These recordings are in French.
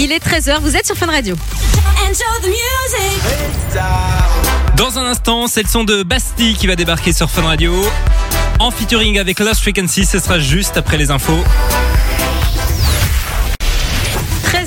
Il est 13h, vous êtes sur Fun Radio. Dans un instant, c'est le son de Bastille qui va débarquer sur Fun Radio. En featuring avec Lost Frequency, ce sera juste après les infos.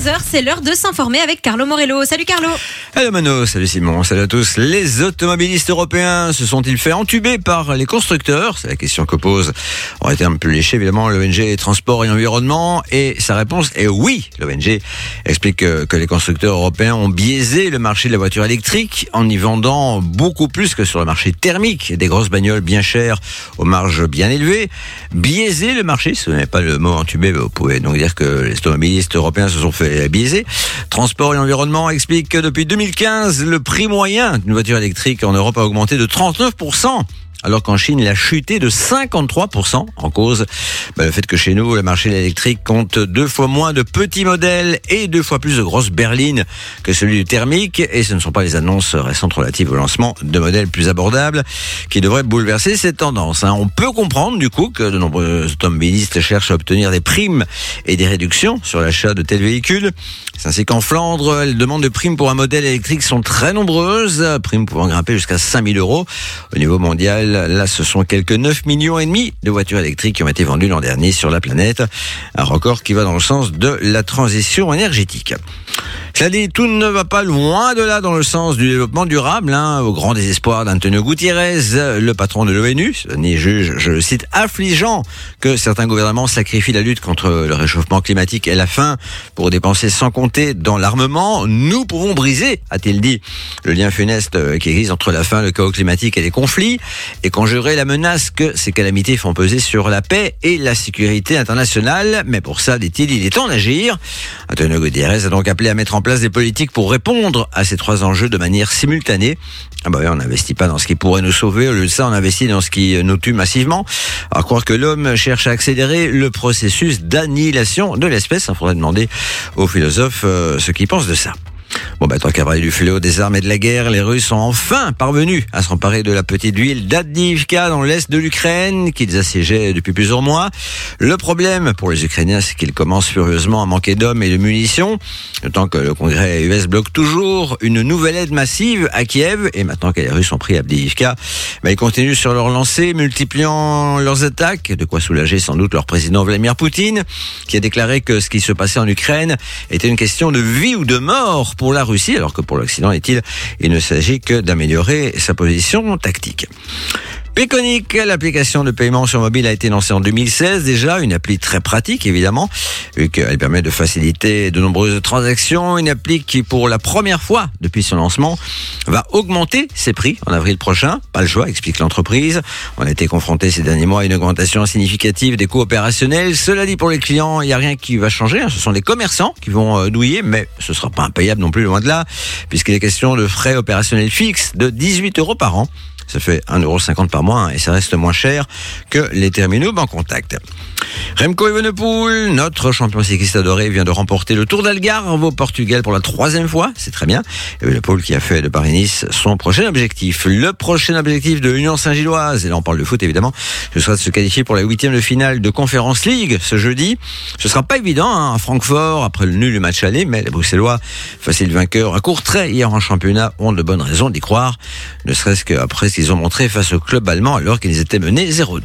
13h, c'est l'heure de s'informer avec Carlo Morello. Salut Carlo. Hello Mano, salut Simon, salut à tous. Les automobilistes européens se sont-ils fait entuber par les constructeurs? C'est la question que pose, on a été un peu léché évidemment, l'ONG Transport et Environnement. Et sa réponse est oui. L'ONG explique que, que les constructeurs européens ont biaisé le marché de la voiture électrique en y vendant beaucoup plus que sur le marché thermique. Des grosses bagnoles bien chères aux marges bien élevées. Biaiser le marché, ce n'est pas le mot entubé, vous pouvez donc dire que les automobilistes européens se sont fait Transport et Environnement explique que depuis 2015, le prix moyen d'une voiture électrique en Europe a augmenté de 39% alors qu'en Chine, il a chuté de 53% en cause bah, le fait que chez nous, le marché de l'électrique compte deux fois moins de petits modèles et deux fois plus de grosses berlines que celui du thermique. Et ce ne sont pas les annonces récentes relatives au lancement de modèles plus abordables qui devraient bouleverser cette tendance. hein. On peut comprendre du coup que de nombreux automobilistes cherchent à obtenir des primes et des réductions sur l'achat de tels véhicules. C'est ainsi qu'en Flandre, les demandes de primes pour un modèle électrique sont très nombreuses, primes pouvant grimper jusqu'à 5000 euros. Au niveau mondial, là, ce sont quelques 9 millions et demi de voitures électriques qui ont été vendues l'an dernier sur la planète. Un record qui va dans le sens de la transition énergétique. Cela dit, tout ne va pas loin de là dans le sens du développement durable, hein, au grand désespoir d'Antonio Gutiérrez, le patron de l'ONU. Ni juge, je le cite, affligeant que certains gouvernements sacrifient la lutte contre le réchauffement climatique et la faim pour dépenser sans compter dans l'armement. Nous pouvons briser, a-t-il dit, le lien funeste qui existe entre la faim, le chaos climatique et les conflits, et conjurer la menace que ces calamités font peser sur la paix et la sécurité internationale. Mais pour ça, dit-il, il est temps d'agir. Antonio a donc appelé à en place des politiques pour répondre à ces trois enjeux de manière simultanée. Ah bah oui, on n'investit pas dans ce qui pourrait nous sauver, au lieu de ça, on investit dans ce qui nous tue massivement. À croire que l'homme cherche à accélérer le processus d'annihilation de l'espèce. Il faudrait demander aux philosophes euh, ce qu'ils pensent de ça. Bon, bah, tant qu'à parler du fléau des armes et de la guerre, les Russes sont enfin parvenus à s'emparer de la petite ville d'Adnivka dans l'est de l'Ukraine, qu'ils assiégeaient depuis plusieurs mois. Le problème pour les Ukrainiens, c'est qu'ils commencent furieusement à manquer d'hommes et de munitions. Tant que le Congrès US bloque toujours une nouvelle aide massive à Kiev, et maintenant que les Russes ont pris Abdiivka, bah, ils continuent sur leur lancée, multipliant leurs attaques, de quoi soulager sans doute leur président Vladimir Poutine, qui a déclaré que ce qui se passait en Ukraine était une question de vie ou de mort pour la Russie, alors que pour l'Occident, est-il, il ne s'agit que d'améliorer sa position tactique. Péconic, l'application de paiement sur mobile a été lancée en 2016 déjà, une appli très pratique évidemment, vu qu'elle permet de faciliter de nombreuses transactions, une appli qui pour la première fois depuis son lancement va augmenter ses prix en avril prochain, pas le choix, explique l'entreprise. On a été confronté ces derniers mois à une augmentation significative des coûts opérationnels. Cela dit pour les clients, il n'y a rien qui va changer, hein. ce sont les commerçants qui vont euh, douiller, mais ce sera pas impayable non plus loin de là, puisqu'il est question de frais opérationnels fixes de 18 euros par an. Ça fait 1,50€ par mois hein, et ça reste moins cher que les terminaux banque contact. Remco Evenepoel, notre champion cycliste adoré, vient de remporter le Tour d'Algarve au Portugal pour la troisième fois. C'est très bien. Evenepoel qui a fait de Paris-Nice son prochain objectif. Le prochain objectif de l'Union Saint-Gilloise, et là on parle de foot évidemment, ce sera de se qualifier pour la huitième de finale de Conference League ce jeudi. Ce sera pas évident hein, à Francfort après le nul du match aller, mais les Bruxellois, facile vainqueur à court trait hier en championnat, ont de bonnes raisons d'y croire, ne serait-ce qu'après ce qu'ils ont montré face au club allemand alors qu'ils étaient menés 0-2.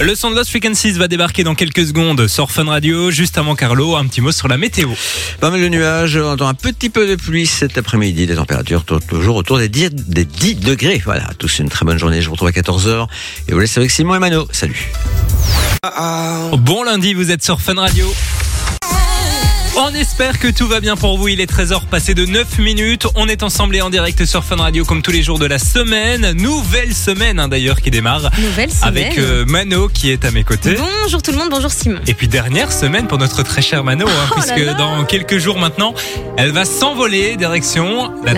Le son de Lost Frequencies va débarquer dans quelques secondes sur Fun Radio. Juste avant Carlo, un petit mot sur la météo. Pas mal de nuages, on entend un petit peu de pluie cet après-midi, des températures tou- toujours autour des 10, des 10 degrés. Voilà, à tous une très bonne journée, je vous retrouve à 14h et vous laisse avec Simon et Mano. Salut. Bon lundi, vous êtes sur Fun Radio. On espère que tout va bien pour vous. Il est 13h passé de 9 minutes. On est ensemble et en direct sur Fun Radio comme tous les jours de la semaine. Nouvelle semaine hein, d'ailleurs qui démarre. Nouvelle semaine. Avec euh, Mano qui est à mes côtés. Bonjour tout le monde, bonjour Simon. Et puis dernière semaine pour notre très cher Mano, hein, Oh puisque là. dans quelques jours maintenant, elle va s'envoler direction la,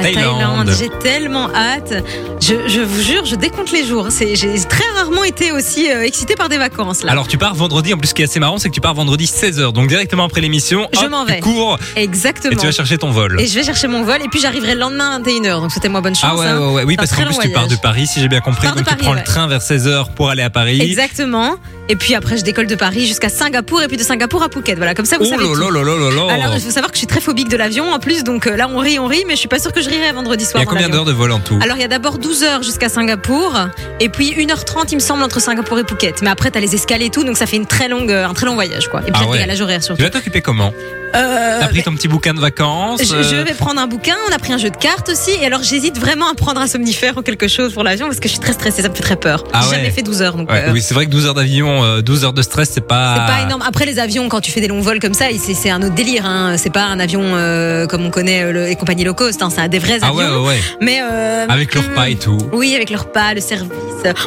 J'ai tellement hâte. Je, je vous jure, je décompte les jours. C'est, j'ai très rarement été aussi euh, excitée par des vacances. Là. Alors tu pars vendredi, en plus ce qui est assez marrant, c'est que tu pars vendredi 16h, donc directement après l'émission, Je hop, m'en tu vais. cours Exactement. et tu vas chercher ton vol. Et je vais chercher mon vol et puis j'arriverai le lendemain à 21h. Donc c'était moi bonne chance. Ah ouais, hein. ouais, ouais, oui, C'est un parce très qu'en plus long tu pars de. Paris, si j'ai bien compris, pars de donc tu Paris, prends le ouais. train vers 16h pour aller à Paris. Exactement. Et puis après, je décolle de Paris jusqu'à Singapour et puis de Singapour à Phuket. Voilà, comme ça, vous Oh savez. tout. là là là là là. Alors, il faut savoir que je suis très phobique de l'avion en plus, donc euh, là, on rit, on rit, mais je suis pas sûre que je rirai vendredi Il soir. y a combien d'heures de vol en tout? Alors, il y a d'abord 12 heures jusqu'à Singapour, et puis 1h30, il me semble, entre Singapour et Phuket. Mais après, t'as les escales et tout, donc ça fait une très longue, euh, un très long voyage, quoi. Et puis, Ah a le ouais. décalage horaire Tu surtout. vas t'occuper comment? Euh, T'as pris ton petit bouquin de vacances je, je euh, vais prendre un bouquin, on a pris un jeu de cartes aussi, et alors j'hésite vraiment à prendre un somnifère ou quelque chose pour l'avion parce que je suis très stressée, ça me fait très peur. Ah J'ai ouais. jamais fait 12 heures, donc Ouais, euh, Oui, c'est vrai que 12 heures d'avion, euh, 12 heures de stress, c'est pas. c'est pas énorme. Après les avions, quand tu fais des longs vols comme ça, c'est un autre délire. Hein. C'est pas un avion euh, comme on connaît euh, le- les compagnies low cost, hein. c'est des vrais Ah avions. ouais, ouais, ouais. Mais euh, Avec le hum, repas et tout. Oui, avec le repas, le service.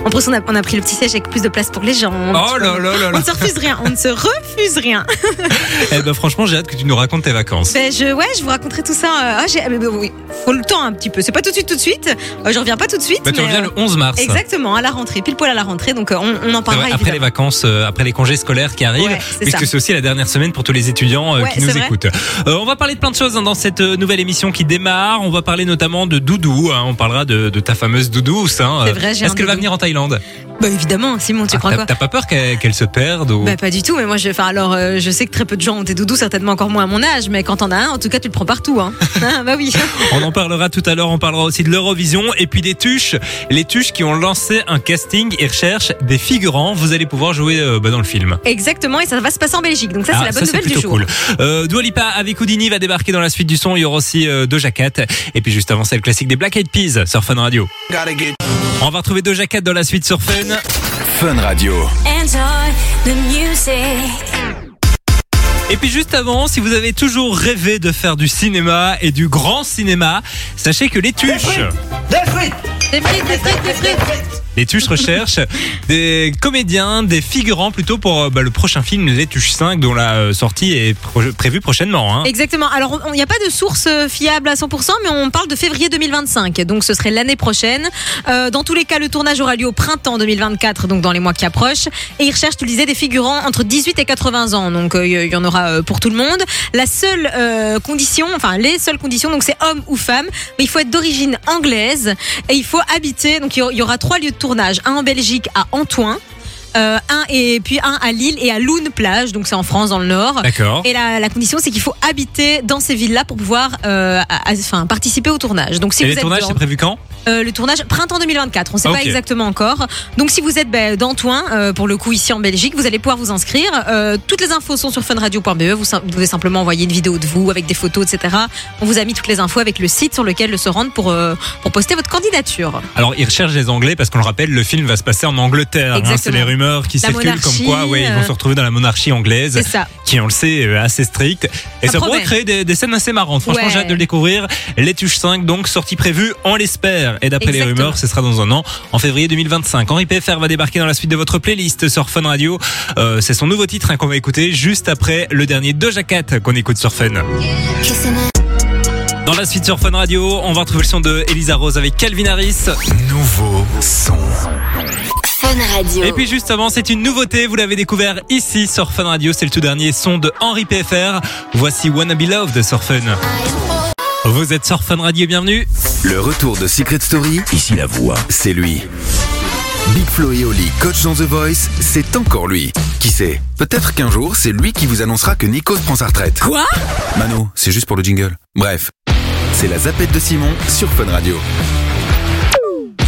En plus, on a, on a pris le petit siège avec plus de place pour les gens. Oh là là là On ne se refuse rien, on ne se refuse rien. Eh ben franchement, j'ai hâte que tu nous racontes tes vacances. Ben, je, ouais, je vous raconterai tout ça. euh, Ah, mais, ben, oui, faut le temps un petit peu. C'est pas tout de suite, tout de suite. Euh, je reviens pas tout de suite. Bah, tu mais, reviens euh, le 11 mars. Exactement, à la rentrée, pile poil à la rentrée. Donc, euh, on, on en parlera vrai, après les vacances, euh, après les congés scolaires qui arrivent, Ouais, puisque c'est aussi la dernière semaine pour tous les étudiants euh, Ouais, qui nous vrai. écoutent. Euh, on va parler de plein de choses hein, dans cette euh, nouvelle émission qui démarre. On va parler notamment de Doudou. hein. On parlera de, de ta fameuse Doudou. Hein. C'est vrai, j'ai Est-ce qu'elle va venir en Thaïlande? Bah, évidemment, Simon, tu Ah, crois quoi? T'as pas peur qu'elle se perde ou... Bah pas du tout, mais moi je, enfin alors euh, je sais que très peu de gens ont des doudous, certainement encore moins à mon âge, mais quand t'en as un, en tout cas tu le prends partout, hein. Ah, bah oui. On en parlera tout à l'heure. On parlera aussi de l'Eurovision et puis des tuches. Les tuches qui ont lancé un casting et recherchent des figurants. Vous allez pouvoir jouer euh, bah, dans le film. Exactement, et ça va se passer en Belgique, donc ça c'est Ah, la bonne ça, nouvelle du jour. cool. Euh, Dua Lipa avec Houdini va débarquer dans la suite du son. Il y aura aussi euh, Doja Cat. Et puis juste avant, c'est le classique des Black Eyed Peas sur Fun Radio. On va retrouver Doja Cat dans la suite sur Fun. Fun Radio. Enjoy the music. Et puis juste avant, si vous avez toujours rêvé de faire du cinéma et du grand cinéma, sachez que les tuches, Des frites, des frites, des frites. Les tuches recherchent des comédiens, des figurants plutôt pour euh, bah, le prochain film Les Tuches 5 dont la euh, sortie est prévue prochainement. Hein. Exactement. Alors, il n'y a pas de source euh, fiable à 100%, mais on parle de février 2025. Donc, ce serait l'année prochaine. Dans tous les cas, le tournage aura lieu au printemps 2024, donc dans les mois qui approchent. Et ils recherchent, tu le disais, des figurants entre 18 et 80 ans. Donc, il y en aura pour tout le monde. La seule condition, enfin, les seules conditions, donc c'est homme ou femme, mais il faut être d'origine anglaise et il faut habiter. Donc, il y aura trois lieux de tournage. Un en Belgique, à Antoine. Euh, un et puis un à Lille et à Loun plage, donc c'est en France dans le Nord. D'accord. Et la, la condition, c'est qu'il faut habiter dans ces villes-là pour pouvoir euh, à- à- enfin, participer au tournage. Donc, si Et vous les êtes tournages, dans- c'est prévu quand? Euh, le tournage printemps 2024, on ne sait Ok. pas exactement encore. Donc, si vous êtes ben, d'Antoine, euh, pour le coup ici en Belgique, vous allez pouvoir vous inscrire. Euh, toutes les infos sont sur funradio.be. Vous, sim- vous devez simplement envoyer une vidéo de vous avec des photos, etc. On vous a mis toutes les infos avec le site sur lequel se rendre pour pour, euh, pour poster votre candidature. Alors, ils recherchent des Anglais parce qu'on le rappelle, le film va se passer en Angleterre. hein. c'est Exactement. les rumeurs qui La circulent comme quoi, ouais, ils vont euh, se retrouver dans la monarchie anglaise, ça. qui, on le sait, est assez stricte. Et Ça ça, pourrait créer des, des scènes assez marrantes. Franchement, Ouais. j'ai hâte de le découvrir. Les Tuches 5, donc, sortie prévue, on l'espère. Et d'après les rumeurs, ce sera dans un an, en février 2025. Henri PFR va débarquer dans la suite de votre playlist sur Fun Radio. Euh, c'est son nouveau titre hein, qu'on va écouter juste après le dernier Doja Cat qu'on écoute sur Fun. Dans la suite sur Fun Radio, on va retrouver le son de Elisa Rose avec Calvin Harris. Nouveau son. Fun Radio. Et puis juste avant, c'est une nouveauté, vous l'avez découvert ici sur Fun Radio, c'est le tout dernier son de Henri PFR. Voici Wanna Be Loved sur Fun. Vous êtes sur Fun Radio, bienvenue. Le retour de Secret Story. Ici la voix. C'est lui. Big Flo et Oli, coach dans The Voice, c'est encore lui. Qui sait Peut-être qu'un jour, c'est lui qui vous annoncera que Nikos prend sa retraite. Quoi? Mano, c'est juste pour le jingle. Bref, c'est la zapette de Simon sur Fun Radio.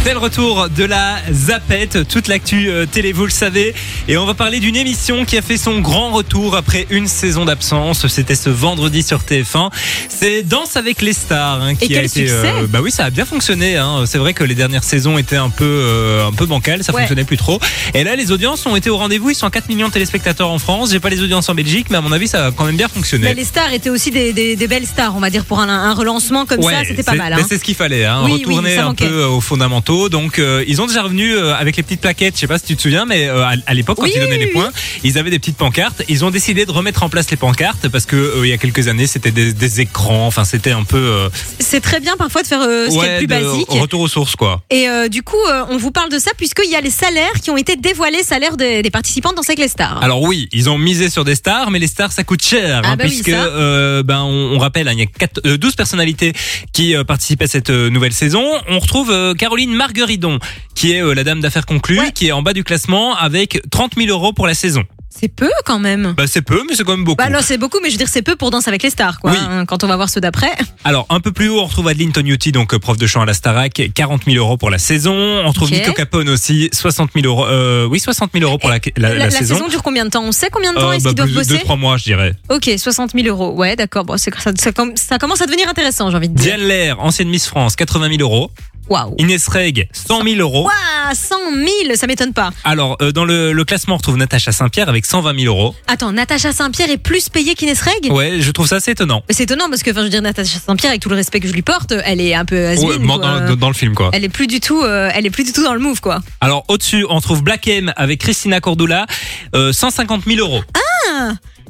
C'est le retour de la Zapette, toute l'actu euh, télé, vous le savez. Et on va parler d'une émission qui a fait son grand retour après une saison d'absence. C'était ce vendredi sur TF1. C'est Danse avec les stars hein, qui Et a quel été. succès bah oui, ça a bien fonctionné. Hein. C'est vrai que les dernières saisons étaient un peu, euh, un peu bancales, ça Ouais. fonctionnait plus trop. Et là, les audiences ont été au rendez-vous. Ils sont à 4 millions de téléspectateurs en France. J'ai pas les audiences en Belgique, mais à mon avis, ça a quand même bien fonctionné. Mais les stars étaient aussi des, des- des belles stars, on va dire, pour un, un relancement comme ça, c'était pas mal. mais hein. c'est ce qu'il fallait, hein, Oui, retourner un peu aux fondamentaux. Bientôt. Donc euh, ils ont déjà revenu euh, avec les petites plaquettes. Je sais pas si tu te souviens, mais euh, à, à l'époque quand Oui, ils donnaient les oui, points, ils avaient des petites pancartes. Ils ont décidé de remettre en place les pancartes parce que euh, il y a quelques années c'était des, des écrans. Enfin c'était un peu euh, C'est très bien parfois de faire euh, ce qui est ouais, le plus de- basique. retour aux sources quoi. Et euh, du coup, euh, on vous parle de ça puisqu'il y a les salaires qui ont été dévoilés, salaires des, des participants dans Sec les Stars. Alors oui, ils ont misé sur des stars, mais les stars ça coûte cher, Ah hein, bah oui, puisque ça. euh, ben on, on rappelle, hein, il y a quatre- euh, 12 personnalités qui euh, participent à cette euh, nouvelle saison. On retrouve euh, Caroline Margueridon, qui est euh, la dame d'affaires conclue, Ouais. qui est en bas du classement avec 30 000 euros pour la saison. C'est peu quand même. Bah c'est peu, mais c'est quand même beaucoup. Bah non, c'est beaucoup, mais je veux dire, c'est peu pour Danse avec les stars, quoi. Oui. hein, quand on va voir ceux d'après. Alors un peu plus haut, on retrouve Adeline Tognuti, donc euh, prof de chant à la Starac, 40 000 euros pour la saison. On retrouve Ok. Nico Capone aussi, 60 000 euros. Euh, oui, 60 000 euros pour la, la, la saison. dure combien de temps? On sait combien de temps Euh, est-ce bah, qu'ils doivent de bosser? 2-3 mois, je dirais. Ok, 60 000 euros. Ouais, d'accord. Bon, c'est- ça, ça, ça commence à devenir intéressant, j'ai envie de dire. Diane Lair, ancienne Miss France, 80 000 euros. Waouh. Inès Reg, 100 000 euros. Waouh, 100 000, ça m'étonne pas. Alors, euh, dans le, le classement, on retrouve Natacha Saint-Pierre avec 120 000 euros. Attends, Natacha Saint-Pierre est plus payée qu'Inès Reg? Ouais, je trouve ça assez étonnant. C'est étonnant parce que, enfin, je veux dire, Natacha Saint-Pierre, avec tout le respect que je lui porte, elle est un peu has Ouais, dans, dans- dans le film, quoi. Elle est plus du tout, euh, elle est plus du tout dans le move, quoi. Alors, au-dessus, on trouve Black M avec Christina Cordula, euh, 150 000 euros.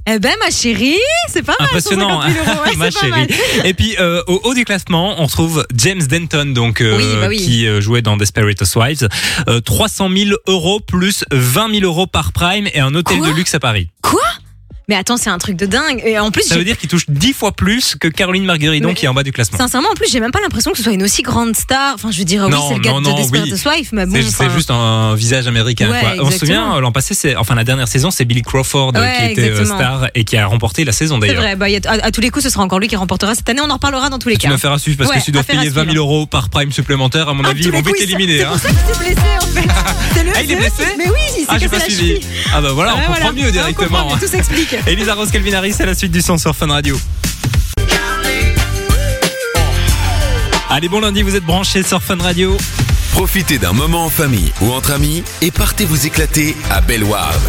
Eh ben, ma chérie, c'est pas mal. Impressionnant, 150 000 euros. Ouais, ma pas mal. chérie. Et puis, euh, au haut du classement, on retrouve James Denton, donc euh, Oui, bah oui. qui euh, jouait dans Desperate Housewives, euh, 300 000 euros plus 20 000 euros par prime et un hôtel Quoi de luxe à Paris. Quoi? Mais attends, c'est un truc de dingue. Et en plus, Ça veut dire qu'il touche 10 fois plus que Caroline Margueridon Mais- qui est en bas du classement. sincèrement, en plus, j'ai même pas l'impression que ce soit une aussi grande star. Enfin, je veux dire, oui, c'est le gars non, de Desperate oui. Mais bon. C'est c'est enfin, juste un visage américain. Ouais, quoi. On se souvient, euh, l'an passé, c'est enfin la dernière saison, c'est Billy Crawford euh, Ouais, qui était euh, exactement. star et qui a remporté la saison C'est d'ailleurs. vrai, bah, a- à, à tous les coups, ce sera encore lui qui remportera cette année. On en reparlera dans tous les Tu cas. me faire à suivre parce Ouais, que tu dois payer 20 000 suivre. euros par prime supplémentaire, à mon avis, ils vont vite éliminer. C'est hein. pour ça que blessé en fait. Ah, il est blessé Mais oui, il s'est Ah, pas la suivi. cheville. Ah bah voilà, on comprend voilà. mieux On directement. comprend tout s'explique. Elisa Rose Calvin Harris, c'est la suite du son sur Fun Radio. Allez, bon lundi, vous êtes branchés sur Fun Radio. Profitez d'un moment en famille ou entre amis et partez vous éclater à Bellewaerde.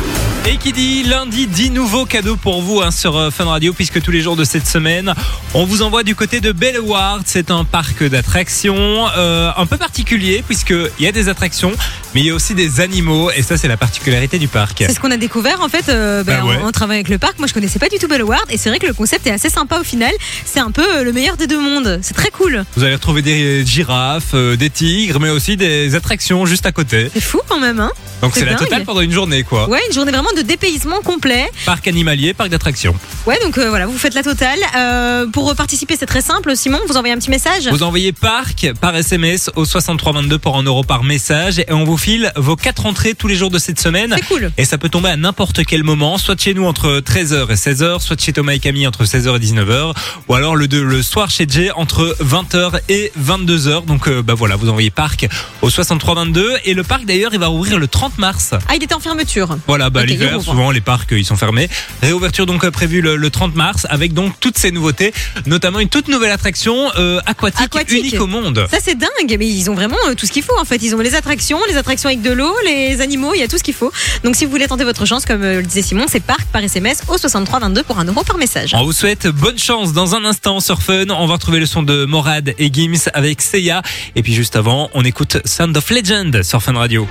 Et qui dit lundi, 10 nouveaux cadeaux pour vous hein, sur euh, Fun Radio, puisque tous les jours de cette semaine, on vous envoie du côté de Belleward. C'est un parc d'attractions euh, un peu particulier, puisqu'il y a des attractions, mais il y a aussi des animaux, et ça, c'est la particularité du parc. C'est ce qu'on a découvert en fait euh, ben, Bah ouais. en, en travaillant avec le parc. Moi je connaissais pas du tout Belleward et c'est vrai que le concept est assez sympa au final. C'est un peu le meilleur des deux mondes. C'est très cool. Vous allez retrouver des girafes, euh, des tigres, mais aussi des attractions juste à côté. C'est fou quand même, hein Donc C'est la totale pendant une journée, quoi. Ouais, une journée vraiment de dépaysement complet. Parc animalier, parc d'attractions. Ouais, donc euh, voilà, vous faites la totale. Euh, pour participer, c'est très simple. Simon, vous envoyez un petit message. Vous envoyez parc par SMS au 6322 pour 1 euro par message et on vous file vos quatre entrées tous les jours de cette semaine. C'est cool. Et ça peut tomber à n'importe quel moment, soit chez nous entre 13h et 16h, soit chez Thomas et Camille entre 16h et 19h, ou alors le, le soir chez Jay entre 20h et 22h. Donc euh, bah voilà, vous envoyez parc au 6322 et le parc d'ailleurs il va rouvrir le 30 mars. Ah, il était en fermeture. Voilà, bah Ok, il l'hiver souvent les parcs euh, ils sont fermés. Réouverture donc euh, prévue le, le 30 mars avec donc toutes ces nouveautés, notamment une toute nouvelle attraction euh, aquatique, Aquatique. unique au monde. Ça c'est dingue, mais ils ont vraiment tout ce qu'il faut en fait. Ils ont les attractions, les attractions avec de l'eau, les animaux, il y a tout ce qu'il faut. Donc si vous voulez tenter votre chance, comme le disait Simon, c'est parc par SMS au 6322 pour 1 euro par message. On vous souhaite bonne chance dans un instant sur Fun. On va retrouver le son de Morad et Gims avec Seiya. Et puis juste avant, on écoute Sound of Legend sur Fun Radio.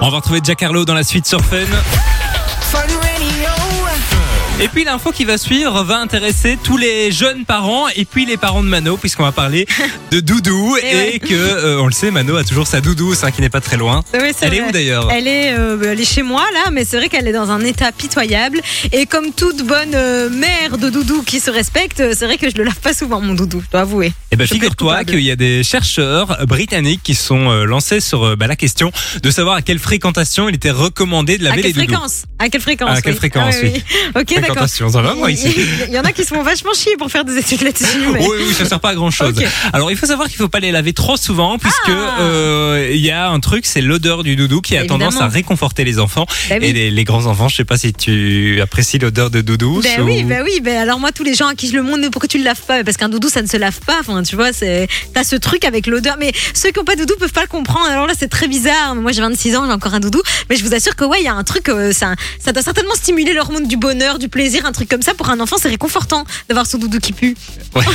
On va retrouver Jack dans la suite sur Fun. Et puis l'info qui va suivre va intéresser tous les jeunes parents et puis les parents de Mano puisqu'on va parler de Doudou Et et, ouais. que euh, on le sait Mano a toujours sa Doudou, ça qui n'est pas très loin. Oui, c'est Elle est vrai. où d'ailleurs? Elle est, euh, elle est chez moi là, mais c'est vrai qu'elle est dans un état pitoyable. Et comme toute bonne euh, mère de doudou qui se respecte, c'est vrai que je le lave pas souvent mon doudou, je dois avouer. Eh ben, Je peux être figure-toi qu'il y a des chercheurs britanniques qui sont euh, lancés sur bah, la question de savoir à quelle fréquentation il était recommandé de À laver quelle les doudous. fréquence? À quelle fréquence À quelle oui. fréquence, Ah oui. Ok, d'accord. Fréquentation, ça va moi ici Il y en a qui se font vachement chier pour faire des études là-dessus. mais- Oui, oui, ça sert pas à grand chose. Alors, il faut savoir qu'il faut pas les laver trop souvent, puisque Ah. euh, il y a un truc, c'est l'odeur du doudou qui a Évidemment. tendance à réconforter les enfants Bah oui. et les, les grands enfants. Je sais pas si tu apprécies l'odeur de doudou. Ben ou- oui, ben oui, ben alors moi, tous les gens à qui je le montre, pourquoi tu le laves pas? Parce qu'un doudou, ça ne se lave pas. Enfin, tu vois, t'as ce truc avec l'odeur. Mais ceux qui ont pas de doudou peuvent pas le comprendre. Alors là, c'est très bizarre. Moi, j'ai 26 ans, j'ai encore un doudou, mais je vous assure que ouais, il y a un truc. euh, ça, ça doit certainement stimuler l'hormone du bonheur, du plaisir, un truc comme ça. Pour un enfant, c'est réconfortant d'avoir son doudou qui pue. Ouais.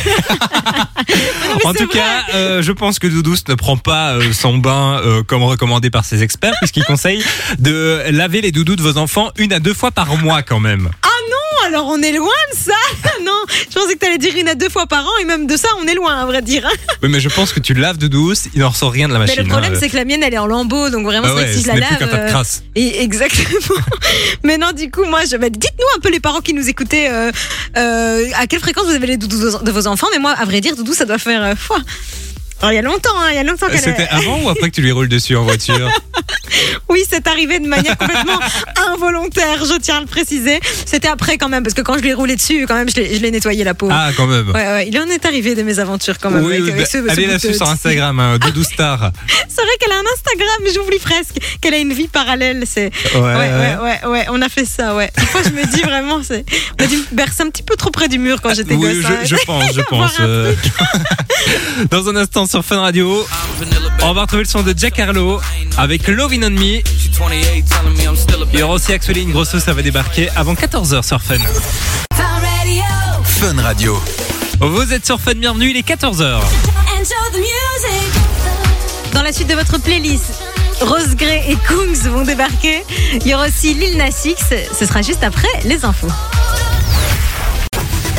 En tout vrai. cas, euh, je pense que Doudous ne prend pas euh, son bain euh, comme recommandé par ses experts, puisqu'il conseille de laver les doudous de vos enfants une à deux fois par mois quand même. Oh, alors on est loin de ça. non, je pensais que t'allais dire une à deux fois par an, et même de ça, on est loin, à vrai dire. Oui, mais je pense que tu laves de douce, il n'en ressort rien de la Mais machine. le problème, hein. c'est que la mienne, elle est en lambeau, donc vraiment, Ah c'est vrai ouais, que si je la lave. plus tas de euh, crasse. Et exactement. Mais non, du coup, moi, je, bah, dites-nous un peu les parents qui nous écoutez, euh, euh, à quelle fréquence vous avez les doudous de vos enfants. Mais moi, à vrai dire, doudou, ça doit faire. Alors, il y a longtemps, hein, il y a longtemps qu'elle C'était a... avant ou après que tu lui roules dessus en voiture Oui, c'est arrivé de manière complètement involontaire, je tiens à le préciser. C'était après quand même, parce que quand je lui ai roulé dessus, quand même, je l'ai je l'ai nettoyé la peau. Ah, quand même. Ouais, ouais, il en est arrivé de mes aventures quand même. oui, avec, oui, avec bah, ce- allez là-dessus de- sur Instagram, hein, Doudou Star. C'est vrai qu'elle a un Instagram, j'oublie presque, qu'elle a une vie parallèle. C'est Ouais, ouais, ouais, on a fait ça, ouais. Des fois, je me dis vraiment, c'est, on a dû bercer un petit peu trop près du mur quand j'étais Oui, gosse. je, hein. je pense, je pense. euh. Dans un instant sur Fun Radio, on va retrouver le son de Jack Harlow avec Lovin' on Me. Il y aura aussi Axel une grosse sauce, ça va débarquer avant 14h sur Fun. Fun Radio. Vous êtes sur Fun, bienvenue, il est 14h. Dans la suite de votre playlist, Rose Gray et Kungs vont débarquer. Il y aura aussi Lil Nas X. Ce sera juste après les infos.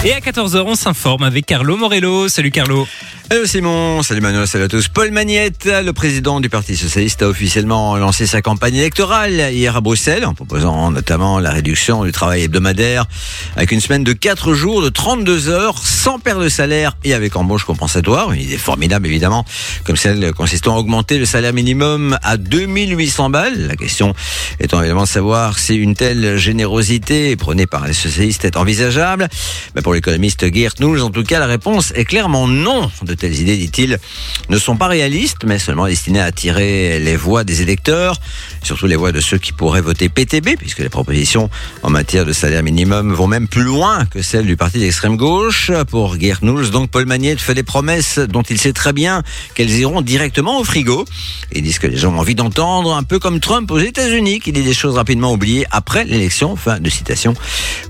Et à 14h, on s'informe avec Carlo Morello. Salut Carlo. Hello Simon, salut Manuel, salut à tous. Paul Magnette, le président du Parti Socialiste, a officiellement lancé sa campagne électorale hier à Bruxelles, en proposant notamment la réduction du travail hebdomadaire avec une semaine de 4 jours, de 32 heures, sans perte de salaire et avec embauche compensatoire. Une idée formidable évidemment, comme celle consistant à augmenter le salaire minimum à 2800 balles. La question étant évidemment de savoir si une telle générosité prônée par les socialistes est envisageable. Mais pour l'économiste Geert Nuls, en tout cas, la réponse est clairement non. Telles idées, dit-il, ne sont pas réalistes, mais seulement destinées à attirer les voix des électeurs, surtout les voix de ceux qui pourraient voter PTB, puisque les propositions en matière de salaire minimum vont même plus loin que celles du parti d'extrême gauche. Pour Geert Nuls, donc, Paul Magnette fait des promesses dont il sait très bien qu'elles iront directement au frigo. Ils disent que les gens ont envie d'entendre, un peu comme Trump aux États-Unis, qui dit des choses rapidement oubliées après l'élection. Fin de citation.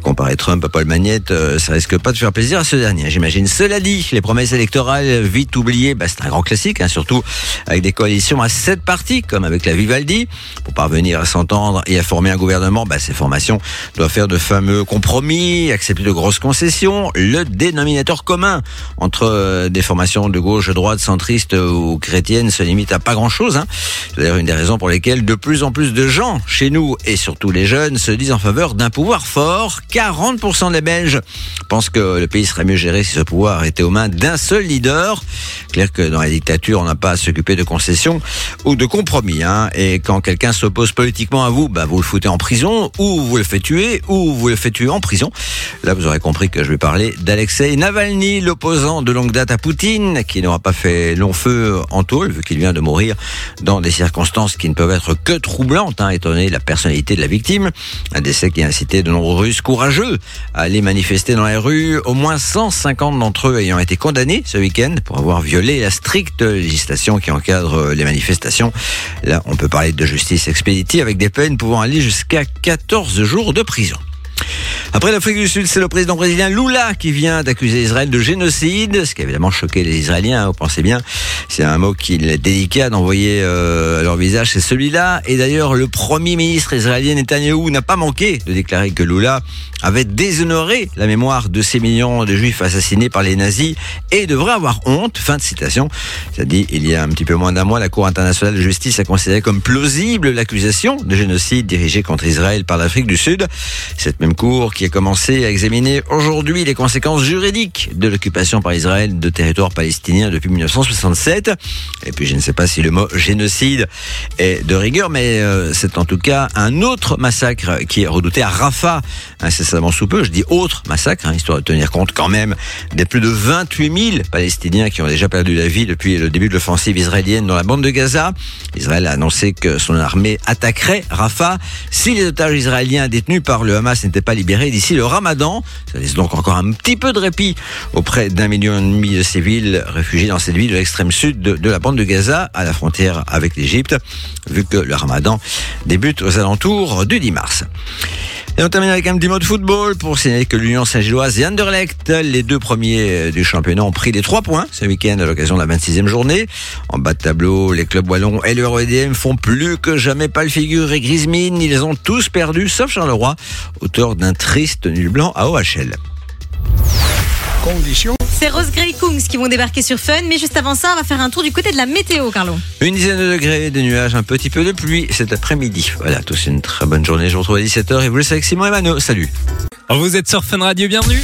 Comparer Trump à Paul Magnette, euh, ça risque pas de faire plaisir à ce dernier, j'imagine. Cela dit, les promesses électorales vite oubliées, bah, c'est un grand classique, hein, surtout avec des coalitions à sept partis, comme avec la Vivaldi. Pour parvenir à s'entendre et à former un gouvernement, bah, ces formations doivent faire de fameux compromis, accepter de grosses concessions. Le dénominateur commun entre euh, des formations de gauche, droite, centristes ou chrétiennes se limite à pas grand-chose. Hein. C'est d'ailleurs une des raisons pour lesquelles de plus en plus de gens, chez nous et surtout les jeunes, se disent en faveur d'un pouvoir fort. 40% des Belges pensent que le pays serait mieux géré si ce pouvoir était aux mains d'un seul leader. Clair que dans la dictature, on n'a pas à s'occuper de concessions ou de compromis. Hein. Et quand quelqu'un s'oppose politiquement à vous, bah, vous le foutez en prison, ou vous le faites tuer, ou vous le faites tuer en prison. Là, vous aurez compris que je vais parler d'Alexei Navalny, l'opposant de longue date à Poutine, qui n'aura pas fait long feu en tôle, vu qu'il vient de mourir dans des circonstances qui ne peuvent être que troublantes, hein, étant donné la personnalité de la victime. Un décès qui a incité de nombreux Russes courageux à aller manifester dans les rues, au moins 150 d'entre eux ayant été condamnés ce week-end pour avoir violé la stricte législation qui encadre les manifestations. Là, on peut parler de justice expéditive avec des peines pouvant aller jusqu'à 14 jours de prison. Après l'Afrique du Sud, c'est le président brésilien Lula qui vient d'accuser Israël de génocide, ce qui a évidemment choqué les Israéliens, hein, vous pensez bien. C'est un mot qu'il est délicat d'envoyer euh, à leur visage, c'est celui-là. Et d'ailleurs, le premier ministre israélien Netanyahou n'a pas manqué de déclarer que Lula avait déshonoré la mémoire de ces millions de juifs assassinés par les nazis et devrait avoir honte. Fin de citation. Ça dit, il y a un petit peu moins d'un mois, la Cour internationale de justice a considéré comme plausible l'accusation de génocide dirigée contre Israël par l'Afrique du Sud. Cette même Qui a commencé à examiner aujourd'hui les conséquences juridiques de l'occupation par Israël de territoires palestiniens depuis 1967. Et puis je ne sais pas si le mot génocide est de rigueur, mais euh, c'est en tout cas un autre massacre qui est redouté à Rafah incessamment sous peu. Je dis autre massacre, hein, histoire de tenir compte quand même des plus de 28 000 Palestiniens qui ont déjà perdu la vie depuis le début de l'offensive israélienne dans la bande de Gaza. Israël a annoncé que son armée attaquerait Rafah si les otages israéliens détenus par le Hamas n'étaient pas libérés d'ici le ramadan. Ça laisse donc encore un petit peu de répit auprès d'un million et demi de civils réfugiés dans cette ville de l'extrême sud de, de la bande de Gaza, à la frontière avec l'Égypte, vu que le ramadan débute aux alentours du 10 mars. Et on termine avec un petit mot de football pour signaler que l'Union Saint-Gilloise et Anderlecht, les deux premiers du championnat, ont pris les trois points ce week-end à l'occasion de la 26e journée. En bas de tableau, les clubs wallons et l'Euro EDM font plus que jamais pas le figure et Grismine. Ils ont tous perdu, sauf Charleroi, auteur d'un triste nul blanc à OHL. C'est Rose Grey Kungs qui vont débarquer sur Fun, mais juste avant ça, on va faire un tour du côté de la météo, Carlo. Une dizaine de degrés, des nuages, un petit peu de pluie cet après-midi. Voilà, tous une très bonne journée. Je vous retrouve à 17h et vous le savez avec Simon et Mano. Salut. Vous êtes sur Fun Radio, bienvenue.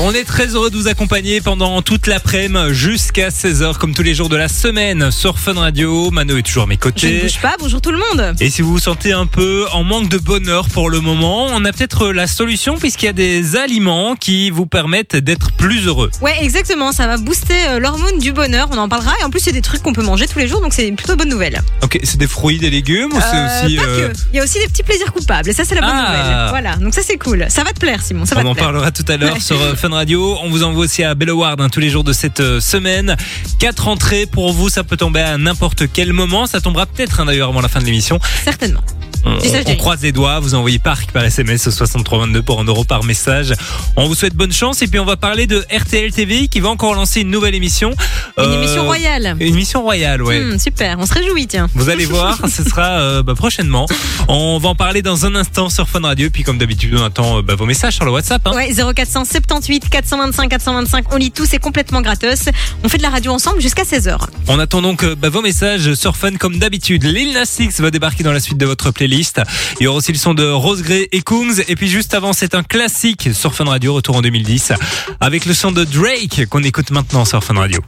On est très heureux de vous accompagner pendant toute l'après-midi jusqu'à 16h comme tous les jours de la semaine sur Fun Radio. Mano est toujours à mes Je ne côtés. bouge pas, bonjour tout le monde. Et si vous vous sentez un peu en manque de bonheur pour le moment, on a peut-être la solution puisqu'il y a des aliments qui vous permettent d'être plus heureux. Ouais, exactement, ça va booster euh, l'hormone du bonheur, on en parlera. Et en plus, c'est des trucs qu'on peut manger tous les jours, donc c'est une plutôt bonne nouvelle. Ok, c'est des fruits, des légumes ou Euh, c'est aussi... pas euh, que. Il y a aussi des petits plaisirs coupables, et ça, c'est la bonne Ah. nouvelle. Voilà, donc ça, c'est cool. Ça va te plaire, Simon, ça va On te en plaire. parlera tout à l'heure sur euh, On vous envoie aussi à Belloward hein, tous les jours de cette euh, semaine. Quatre entrées pour vous, ça peut tomber à n'importe quel moment. Ça tombera peut-être hein, d'ailleurs avant la fin de l'émission. Certainement. On, ça, croise les doigts, vous envoyez Parc par SMS au 6322 pour un euro par message. On vous souhaite bonne chance et puis on va parler de RTL TV qui va encore lancer une nouvelle émission. Une Euh, émission royale. Une émission royale, ouais. Hmm, super, on se réjouit, tiens. Vous allez voir, ce sera euh, bah, prochainement. On va en parler dans un instant sur Fun Radio. Puis comme d'habitude, on attend euh, bah, vos messages sur le WhatsApp. hein. Ouais, 0478 425 425, on lit tout, c'est complètement gratos. On fait de la radio ensemble jusqu'à 16h. On attend donc bah, vos messages sur Fun comme d'habitude. Lil Nas X va débarquer dans la suite de votre playlist. Il y aura aussi le son de Rose Grey et Kungs. Et puis juste avant, c'est un classique sur Fun Radio, retour en 2010, avec le son de Drake qu'on écoute maintenant sur Fun Radio.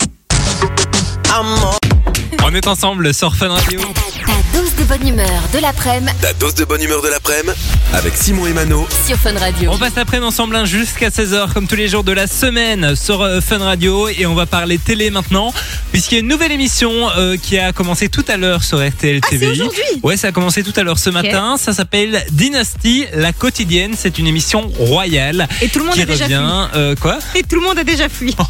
On est ensemble sur Fun Radio. Ta dose de bonne humeur de l'après-midi Ta dose de bonne humeur de l'après-midi avec Simon et Mano. sur Fun Radio. On passe l'après-midi ensemble hein, jusqu'à 16h comme tous les jours de la semaine sur euh, Fun Radio et on va parler télé maintenant puisqu'il y a une nouvelle émission euh, qui a commencé tout à l'heure sur RTL Ah, c'est TV. aujourd'hui Ouais, ça a commencé tout à l'heure ce matin. Ça s'appelle Dynasty, la quotidienne. C'est une émission royale Et tout le monde qui a déjà revient. euh, quoi? Fui. Et tout le monde a déjà fui.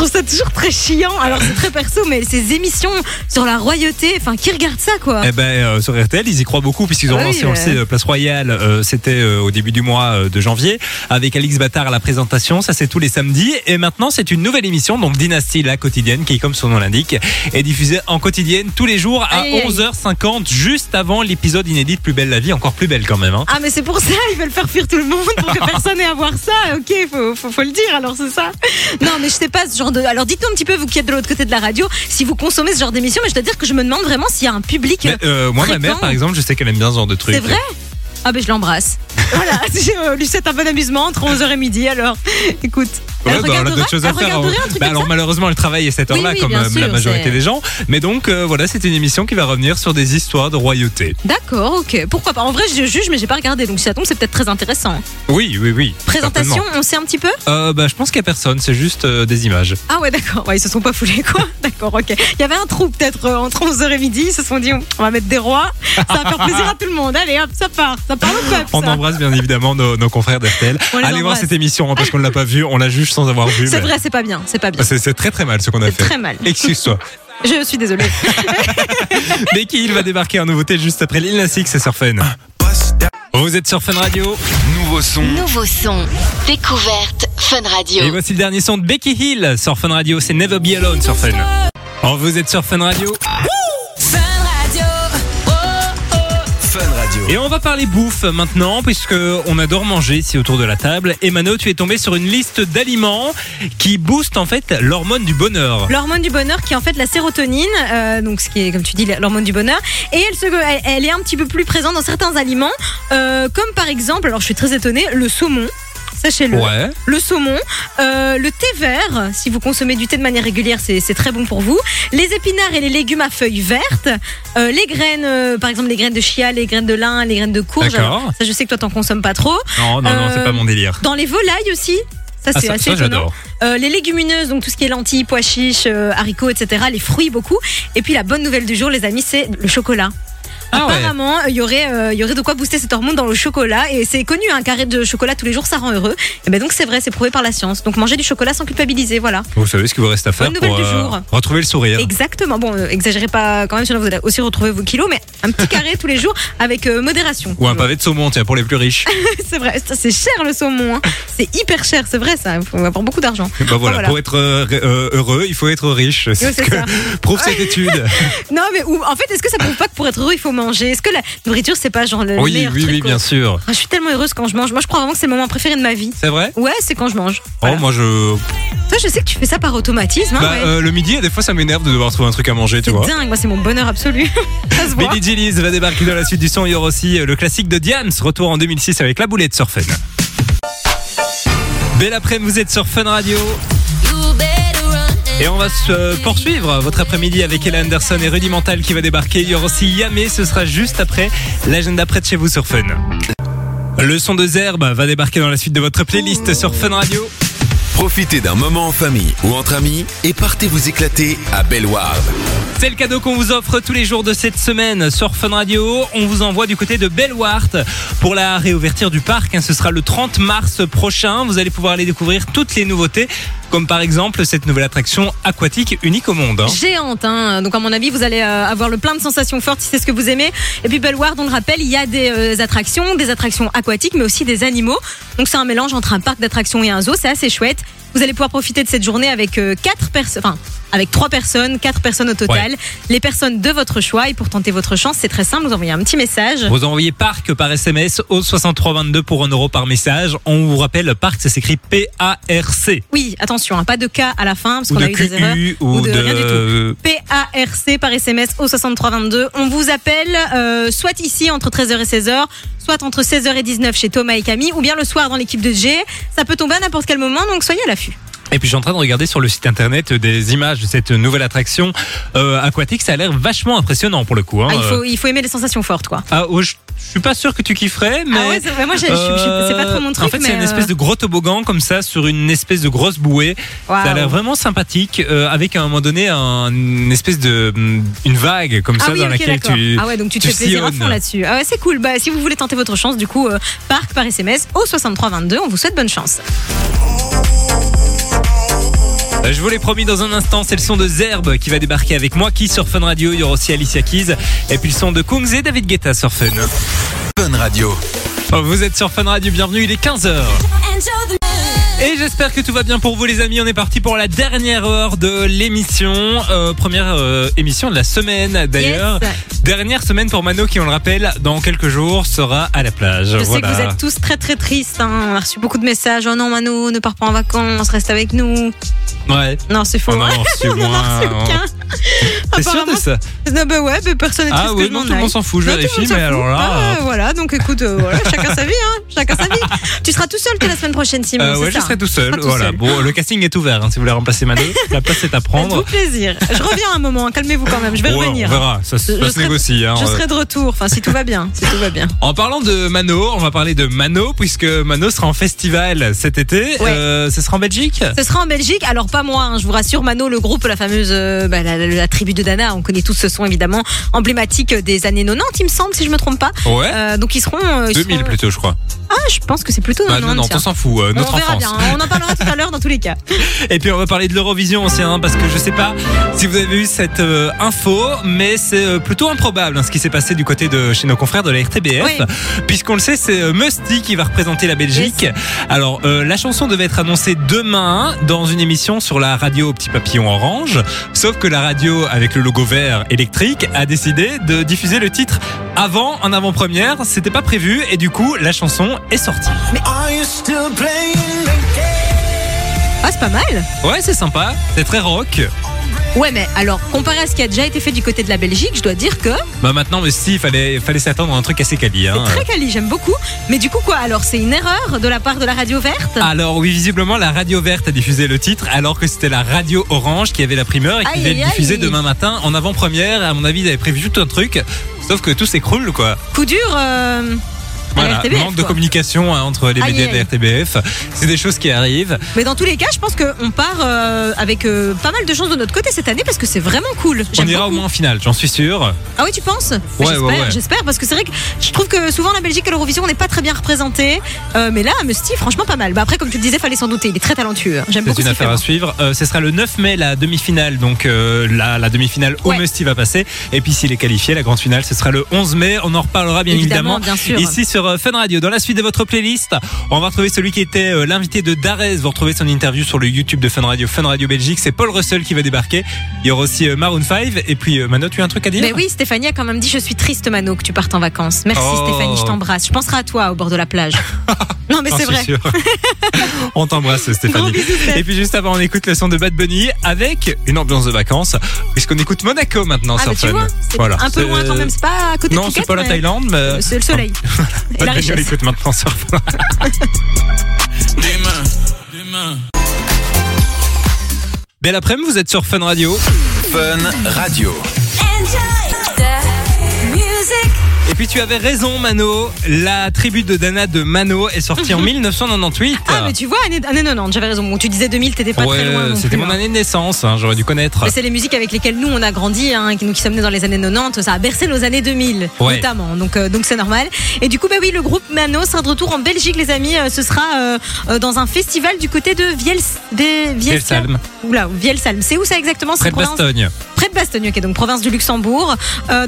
Trouve ça toujours très chiant. Alors, c'est très perso, mais ces émissions sur la royauté, enfin, qui regarde ça, quoi Eh ben euh, sur RTL, ils y croient beaucoup puisqu'ils ont Ah oui, lancé, on le ouais. sait, euh, Place Royale. euh, C'était euh, au début du mois de janvier avec Alix Battard à la présentation. Ça c'est tous les samedis. Et maintenant c'est une nouvelle émission, donc Dynasty la quotidienne, qui comme son nom l'indique, est diffusée en quotidienne tous les jours à Aïe, aïe, aïe. 11h50, juste avant l'épisode inédit de Plus belle la vie, encore plus belle quand même. Hein. Ah, mais c'est pour ça, ils veulent faire fuir tout le monde pour que personne n'ait à voir ça. Ok, faut, faut, faut le dire, alors c'est ça. Non, mais je sais pas ce genre de. Alors, dites-nous un petit peu, vous qui êtes de l'autre côté de la radio, si vous consommez ce genre d'émission, mais je dois dire que je me demande vraiment s'il y a un public. Mais, euh, moi ma mère par exemple, je sais qu'elle aime bien ce genre de truc. C'est vrai? Ah, ben je l'embrasse. voilà, je lui souhaite un bon amusement entre 11h et midi, alors. Écoute. Ouais, elle bah, on a d'autres choses à faire. un truc Bah, alors ça malheureusement, elle travaille à cette heure-là, oui, comme euh, sûr, la majorité c'est- des gens. Mais donc euh, voilà, c'est une émission qui va revenir sur des histoires de royauté. D'accord, ok. Pourquoi pas? En vrai, je juge, mais j'ai pas regardé, donc si ça tombe, c'est peut-être très intéressant. Oui, oui, oui. Présentation, on sait un petit peu? Euh, bah, je pense qu'il y a personne, c'est juste euh, des images. Ah ouais, d'accord. Ouais, ils se sont pas foulés, quoi. D'accord, ok. Il y avait un trou peut-être euh, entre 11h et midi. Ils se sont dit, on on va mettre des rois. Ça va faire plaisir à tout le monde. Allez, hop, ça part. Ça part au peuple. On ça. embrasse bien évidemment nos, nos confrères d'RTL. Allez voir cette émission hein, parce qu'on ne l'a pas vue, on la juge sans avoir vu. C'est mais- vrai, c'est pas bien. C'est pas bien. C'est très très mal ce qu'on a fait. très mal. Excuse-toi. Je suis désolée. Becky, il va débarquer en nouveauté juste après Lil Nas X et sur Fun. Vous êtes sur Fun Radio Nouveau son. Nouveau son. Découverte Fun Radio. et voici le dernier son de Becky Hill sur Fun Radio, c'est Never Be Alone sur Fun. Oh, vous êtes sur Fun Radio et on va parler bouffe maintenant puisque on adore manger ici autour de la table. Et Mano, tu es tombé sur une liste d'aliments qui boostent en fait l'hormone du bonheur. L'hormone du bonheur qui est en fait la sérotonine, euh, donc ce qui est comme tu dis l'hormone du bonheur, et elle, se, elle, elle est un petit peu plus présente dans certains aliments, euh, comme par exemple, alors je suis très étonnée, le saumon. Sachez-le. Ouais. Le saumon, euh, le thé vert, si vous consommez du thé de manière régulière, c'est c'est très bon pour vous. Les épinards et les légumes à feuilles vertes. Euh, les graines, euh, par exemple les graines de chia, les graines de lin, les graines de courge. D'accord. Alors, Ça, je sais que toi, t'en consommes pas trop. Non, non, non, c'est pas mon délire. Dans les volailles aussi. Ça, Ah, c'est ça, assez ça, étonnant. j'adore. Euh, les légumineuses, donc tout ce qui est lentilles, pois chiches, euh, haricots, etc. Les fruits beaucoup. Et puis la bonne nouvelle du jour, les amis, c'est le chocolat. Ah ouais. Apparemment, il y aurait, euh, il y aurait de quoi booster cette hormone dans le chocolat et c'est connu, un carré de chocolat tous les jours, ça rend heureux. Et ben donc c'est vrai, c'est prouvé par la science. Donc manger du chocolat sans culpabiliser, voilà. Vous savez ce qu'il vous reste à faire Bonne pour du jour. retrouver le sourire. Exactement. Bon, euh, exagérez pas quand même, sinon vous allez aussi retrouver vos kilos, mais un petit carré tous les jours avec euh, modération. Ou un pavé de saumon, tiens, pour les plus riches. C'est vrai, c'est cher le saumon. hein. C'est hyper cher, c'est vrai ça. Il faut avoir beaucoup d'argent. bah voilà, Voilà. pour être euh, euh, heureux, il faut être riche. C'est Oui, ce que ça. prouve cette étude. Non, mais ou- en fait, est-ce que ça prouve pas que pour être heureux, il faut manger Est-ce que la nourriture, c'est pas genre le oui, meilleur oui, truc oui, quoi bien sûr. Ah, Je suis tellement heureuse quand je mange. Moi, je crois vraiment que c'est le moment préféré de ma vie. C'est vrai? Ouais, c'est quand je mange. Oh, moi je. Toi, je sais que tu fais ça par automatisme. Hein, Bah, ouais. euh, le midi, des fois, ça m'énerve de devoir trouver un truc à manger, tu c'est vois. dingue, moi, c'est mon bonheur absolu. ça se voit. Billy Gillies va débarquer dans la suite du son. Il y aura aussi euh, le classique de Diams, retour en 2006 avec la boulette sur Fun. Belle après-midi, vous êtes sur Fun Radio. Et on va se poursuivre votre après-midi avec Ella Anderson et Rudy Mental qui va débarquer. Il y aura aussi Yamé, ce sera juste après l'agenda près de chez vous sur Fun. Le son de Zerbe va débarquer dans la suite de votre playlist sur Fun Radio. Profitez d'un moment en famille ou entre amis et partez vous éclater à Bellward. C'est le cadeau qu'on vous offre tous les jours de cette semaine sur Fun Radio. On vous envoie du côté de Bellwart pour la réouverture du parc. hein. Ce sera le 30 mars prochain. Vous allez pouvoir aller découvrir toutes les nouveautés, comme par exemple cette nouvelle attraction aquatique unique au monde. hein. Géante, hein. donc à mon avis vous allez euh, avoir le plein de sensations fortes si c'est ce que vous aimez. Et puis Bellward, on le rappelle, il y a des euh, attractions, des attractions aquatiques, mais aussi des animaux. Donc c'est un mélange entre un parc d'attractions et un zoo, c'est assez chouette. Vous allez pouvoir profiter de cette journée avec euh, quatre personnes, enfin avec trois personnes, quatre personnes au total. Les personnes de votre choix. Et pour tenter votre chance, c'est très simple. Vous envoyez un petit message. Vous envoyez parc par SMS au 6322 pour 1 euro par message. On vous rappelle, parc, ça s'écrit P-A-R-C. Oui, attention, hein, pas de K à la fin parce qu'on a eu des erreurs. Ou, ou de rien du de. PARC par SMS au 6322. On vous appelle euh, soit ici entre 13h et 16h, soit entre 16h et 19 chez Thomas et Camille, ou bien le soir dans l'équipe de G. Ça peut tomber à n'importe quel moment, donc soyez à l'affût. Et puis je suis en train de regarder sur le site internet des images de cette nouvelle attraction euh, aquatique. Ça a l'air vachement impressionnant pour le coup. hein. Ah, il, faut, il faut aimer les sensations fortes, quoi. Ah, oh, je, je suis pas sûr que tu kifferais, mais. Ah ouais, c'est vrai, moi, c'est pas trop mon truc, En fait, c'est une euh, espèce de gros toboggan comme ça sur une espèce de grosse bouée. Ça a l'air vraiment sympathique, euh, avec à un moment donné un, une espèce de hum, une vague comme Ah ça oui, dans laquelle tu. Ah ouais, donc tu te tu fais plaisir à fond là-dessus. Ah ouais, c'est cool. Bah, si vous voulez tenter votre chance, du coup, euh, parc par SMS au 6322. On vous souhaite bonne chance. Euh, Je vous l'ai promis dans un instant, c'est le son de Zerbe qui va débarquer avec moi, qui sur Fun Radio. Il y aura aussi Alicia Keys et puis le son de Kungs et David Guetta sur Fun. Fun Radio. Oh, Vous êtes sur Fun Radio, bienvenue, il est 15h. Et j'espère que tout va bien pour vous les amis. On est parti pour la dernière heure de l'émission. Euh, première euh, émission de la semaine d'ailleurs. Yes. Dernière semaine pour Mano qui, on le rappelle, dans quelques jours sera à la plage. Je sais voilà. que vous êtes tous très très tristes. hein. On a reçu beaucoup de messages. Oh non, Mano, ne pars pas en vacances, reste avec nous. Ouais. Non, c'est faux. On en a reçu On en a moins. reçu aucun. T'es sûr de ça Non, bah ouais, bah, personne n'est triste Ah que oui, je non, tout le monde s'en fout, je tout vérifie, mais alors là. Ah, euh, voilà, donc écoute, euh, voilà, chacun sa vie, hein. Chacun sa vie. Tu seras tout seul toi, la semaine prochaine, Simon. euh, ouais, je ça serai tout seul. tout Voilà. seul. Bon, le casting est ouvert. hein, si vous voulez remplacer Mano, la place est à prendre. plaisir. Je reviens un moment, hein, calmez-vous quand même, je vais Ouais, revenir. on verra. Ça, se- Je- ça je se serai- hein. Je serai de retour, enfin si tout va bien, si tout va bien. En parlant de Mano, on va parler de Mano puisque Mano sera en festival cet été. Ouais. Euh, ce sera en Belgique. Ce sera en Belgique, alors pas moi, hein, je vous rassure, Mano, le groupe, la fameuse, euh, bah, la, la- la tribu de Dana, on connaît tous ce son évidemment emblématique des années 90, il me semble, si je me trompe pas. Ouais. Euh, donc ils seront. euh, ils 2000 seront- plutôt, je crois. Ah, je pense que c'est plutôt Ah, 90. non, non, on s'en fout. euh, notre on verra enfance. bien, on en parlera tout à l'heure dans tous les cas. Et puis on va parler de l'Eurovision aussi, hein, parce que je sais pas si vous avez eu cette euh, info, mais c'est euh, plutôt improbable hein, ce qui s'est passé du côté de chez nos confrères de la RTBF, Oui. puisqu'on le sait, c'est Musty qui va représenter la Belgique. Alors la chanson devait être annoncée demain dans une émission sur la radio Petit Papillon Orange, sauf que la radio avec le logo vert électrique a décidé de diffuser le titre avant en avant-première. C'était pas prévu et du coup la chanson est sortie. Ah, c'est pas mal. Ouais, c'est sympa, c'est très rock. Ouais, mais alors, comparé à ce qui a déjà été fait du côté de la Belgique, je dois dire que Bah maintenant, mais si, il fallait, fallait s'attendre à un truc assez quali. Hein. c'est très quali, j'aime beaucoup. Mais du coup, quoi Alors, c'est une erreur de la part de la radio verte? Alors oui, visiblement, la radio verte a diffusé le titre, alors que c'était la radio orange qui avait la primeur et qui Aïe, devait le diffuser aïe. demain matin en avant-première. À mon avis, ils avaient prévu tout un truc, sauf que tout s'écroule, quoi. Coup dur. euh, Voilà, RTBF, manque de communication hein, entre les Aïe, médias de aïe. RTBF. C'est des choses qui arrivent. Mais dans tous les cas, je pense qu'on part euh, avec euh, pas mal de choses de notre côté cette année parce que c'est vraiment cool. On J'aime ira au beaucoup. moins en finale, j'en suis sûr. Ah oui, tu penses? Ouais, J'espère, ouais, ouais. j'espère, parce que c'est vrai que je trouve que souvent la Belgique à l'Eurovision on n'est pas très bien représenté. Euh, mais là, Musty, franchement pas mal. Bah après, comme tu le disais, fallait s'en douter. Il est très talentueux. J'aime C'est beaucoup une ce qu'il fait, affaire à suivre. Euh, ce sera le 9 mai la demi-finale, donc euh, la, la demi-finale au Ouais. Musty va passer. Et puis s'il est qualifié, la grande finale, ce sera le 11 mai. On en reparlera bien Évidemment, évidemment. bien sûr. Ici sur euh, Fun Radio. Dans la suite de votre playlist, on va retrouver celui qui était euh, l'invité de Darès. Vous retrouvez son interview sur le YouTube de Fun Radio, Fun Radio Belgique. C'est Paul Russell qui va débarquer. Il y aura aussi euh, Maroon 5. Et puis Mano, tu as un truc à dire? Mais oui, Stéphanie a quand même dit Je suis triste, Mano, que tu partes en vacances. Merci Oh. Stéphanie, je t'embrasse. Je penserai à toi au bord de la plage. non, mais J'en c'est vrai. sûr. on t'embrasse Stéphanie. bisous. Et puis juste avant, on écoute le son de Bad Bunny avec une ambiance de vacances, puisqu'on écoute Monaco maintenant Ah, sur Fun. vois, Voilà. un peu loin quand même. C'est pas à côté de Non, c'est pas la Thaïlande, mais C'est le soleil. On richesse. l'écoute maintenant sur Fun. Belle après-midi, vous êtes sur Fun Radio. Fun Radio. Et puis tu avais raison, Mano. La tribu de Dana de Mano est sortie en 1998. Ah, mais tu vois, année, année 90, j'avais raison. Bon, tu disais 2000, t'étais pas ouais, très loin. c'était mon hein. année de naissance, hein, j'aurais dû connaître. C'est les musiques avec lesquelles nous on a grandi, hein, qui- nous qui sommes nés dans les années 90, ça a bercé nos années 2000 Ouais. notamment, donc euh, donc c'est normal. Et du coup bah oui le groupe Mano sera de retour en Belgique les amis, Euh, ce sera euh, dans un festival du côté de Viels, Vielsalm. Oula, Vielsalm. C'est où ça exactement Près de Bastogne. Près de Bastogne, ok, donc province du Luxembourg.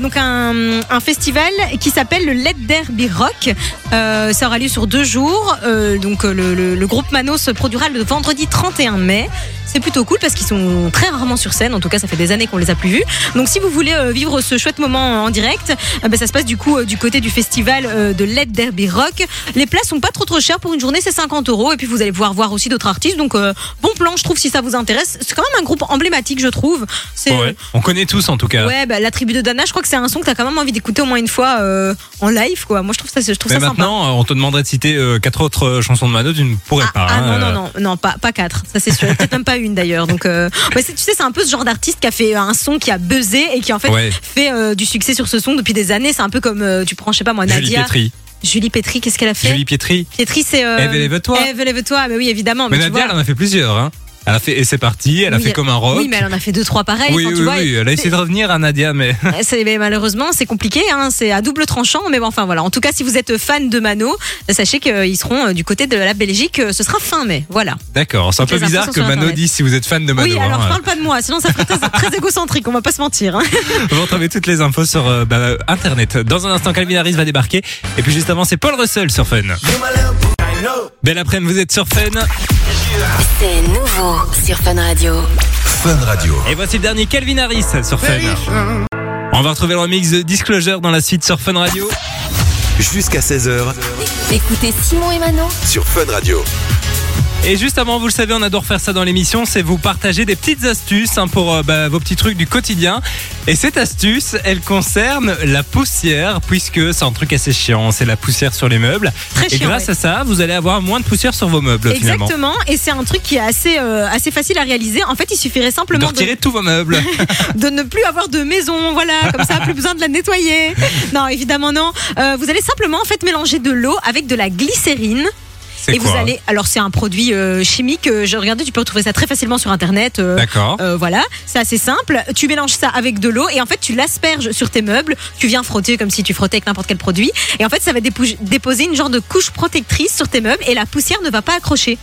Donc un, un festival qui s'appelle le Let Derby Rock. Euh, ça aura lieu sur deux jours. Euh, donc euh, le, le- le groupe Mano se produira le vendredi 31 mai. C'est plutôt cool parce qu'ils sont très rarement sur scène. En tout cas, ça fait des années qu'on les a plus vus. Donc si vous voulez euh, vivre ce chouette moment en direct, euh, ben, ça se passe du coup euh, du côté du festival de Let Derby Rock. Les places sont pas trop trop chères pour une journée, c'est 50 euros. Et puis vous allez pouvoir voir aussi d'autres artistes. Donc euh, bon plan, je trouve si ça vous intéresse. C'est quand même un groupe emblématique, je trouve. C'est Ouais. On connaît tous en tout cas. Ouais, bah, la tribu de Dana, je crois que c'est un son que t'as quand même envie d'écouter au moins une fois euh, en live, quoi. Moi, je trouve ça, je trouve Mais ça sympa. maintenant, euh, on te demanderait de citer euh, quatre autres chansons de Mano, tu ne pourrais Ah, pas. ah, hein, non, non, non, non, pas, pas quatre, ça c'est sûr. Peut-être même pas une d'ailleurs. Donc, euh, tu sais, c'est un peu ce genre d'artiste qui a fait un son qui a buzzé et qui en fait Ouais. fait euh, du succès sur ce son depuis des années. C'est un peu comme, euh, tu prends, je sais pas moi, Julie Nadia. Pietri. Julie Petri, qu'est-ce qu'elle a fait? Julie Pietri. Pietri, c'est. Euh, Ève, élève-toi. Ève, élève-toi, mais oui, évidemment. Mais tu Nadia, vois- elle en a fait plusieurs. Hein. Elle a fait Et c'est parti, elle a Oui, fait comme un rock. Oui, mais elle en a fait deux, trois pareils. oui, enfin, tu oui, vois, oui, elle a essayé de revenir à Nadia, mais C'est- mais malheureusement, c'est compliqué, hein, c'est à double tranchant. Mais bon, enfin voilà. En tout cas, si vous êtes fan de Mano, sachez qu'ils seront euh, du côté de la Belgique. euh, Ce sera fin mai. Voilà. d'accord. C'est un peu bizarre que Mano dise si vous êtes fan de Mano. oui, alors hein. parle pas de moi, sinon ça ferait très, très égocentrique. On va pas se mentir. hein. Vous retrouvez toutes les infos sur euh, bah, Internet. Dans un instant, Calvin Harris va débarquer. Et puis juste avant, c'est Paul Russell sur Fun. Belle après-midi, vous êtes sur Fun. C'est nouveau sur Fun Radio. Fun Radio. Et voici le dernier Calvin Harris sur Fun. On va retrouver le remix de Disclosure dans la suite sur Fun Radio. Jusqu'à 16h Écoutez Simon et Manon sur Fun Radio. Et juste avant, vous le savez, on adore faire ça dans l'émission, c'est vous partager des petites astuces hein, pour euh, bah, vos petits trucs du quotidien. Et cette astuce, elle concerne la poussière, puisque c'est un truc assez chiant, c'est la poussière sur les meubles. Très Et chiant, grâce ouais. à ça, vous allez avoir moins de poussière sur vos meubles finalement. Exactement. Et c'est un truc qui est assez, euh, assez facile à réaliser. En fait, il suffirait simplement de, retirer tous vos meubles. de ne plus avoir de maison. Voilà, comme ça, plus besoin de la nettoyer. Non, évidemment non. Euh, vous allez simplement en fait mélanger de l'eau avec de la glycérine. Et quoi vous allez, alors c'est un produit euh, chimique. euh, je regardais, tu peux retrouver ça très facilement sur internet. euh, D'accord. euh, voilà, c'est assez simple. Tu mélanges ça avec de l'eau et en fait tu l'asperges sur tes meubles. Tu viens frotter comme si tu frottais avec n'importe quel produit. Et en fait ça va dépou- déposer une genre de couche protectrice sur tes meubles et la poussière ne va pas accrocher.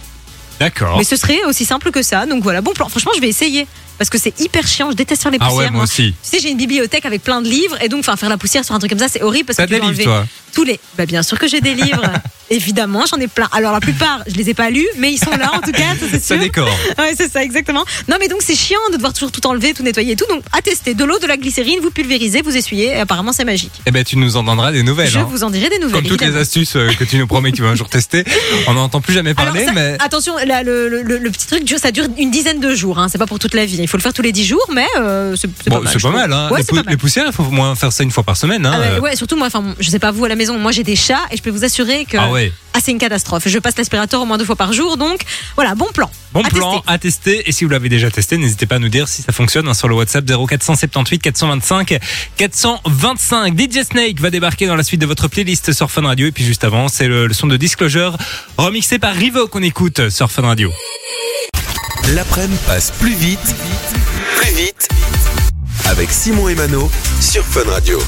D'accord. Mais ce serait aussi simple que ça. Donc voilà, bon plan. Franchement, je vais essayer parce que c'est hyper chiant. Je déteste faire les Ah poussières. ouais, moi aussi. Tu sais, j'ai une bibliothèque avec plein de livres et donc enfin faire la poussière sur un truc comme ça, c'est horrible parce T'as que tu dois livres, enlever toi tous les. Bah bien sûr que j'ai des livres. Évidemment, j'en ai plein. Alors la plupart, je les ai pas lus, mais ils sont là en tout cas, ça c'est Ça sûr. décore. Ouais, c'est ça, exactement. Non, mais donc c'est chiant de devoir toujours tout enlever, tout nettoyer et tout. Donc à tester de l'eau, de la glycérine, vous pulvérisez, vous essuyez. Et apparemment, c'est magique. Eh ben, tu nous en donneras des nouvelles. Je hein. vous en dirai des nouvelles. Comme toutes les astuces euh, que tu nous promets que tu vas un jour tester, on n'en entend plus jamais Alors, parler, ça- mais attention, là, le, le- le- le petit truc, ça dure une dizaine de jours. Hein, c'est pas pour toute la vie. Il faut le faire tous les 10 jours, mais euh, c'est Bon, pas mal. pas mal, hein. Ouais, les, c'est pou- pas mal. les poussières, il faut au moins faire ça une fois par semaine. Hein. Ah euh. ouais, surtout moi, enfin, je sais pas vous à la maison, moi j'ai des chats et je peux vous assurer que Ah ouais. ah, c'est une catastrophe. Je passe l'aspirateur au moins deux fois par jour, donc voilà, bon plan. Bon À plan tester. à tester. Et si vous l'avez déjà testé, n'hésitez pas à nous dire si ça fonctionne hein, sur le WhatsApp 0478 425 425. DJ Snake va débarquer dans la suite de votre playlist sur Fun Radio. Et puis juste avant, c'est le, le son de Disclosure remixé par Rivo qu'on écoute sur Fun Radio. L'après-midi passe plus vite, plus vite avec Simon et Mano sur Fun Radio.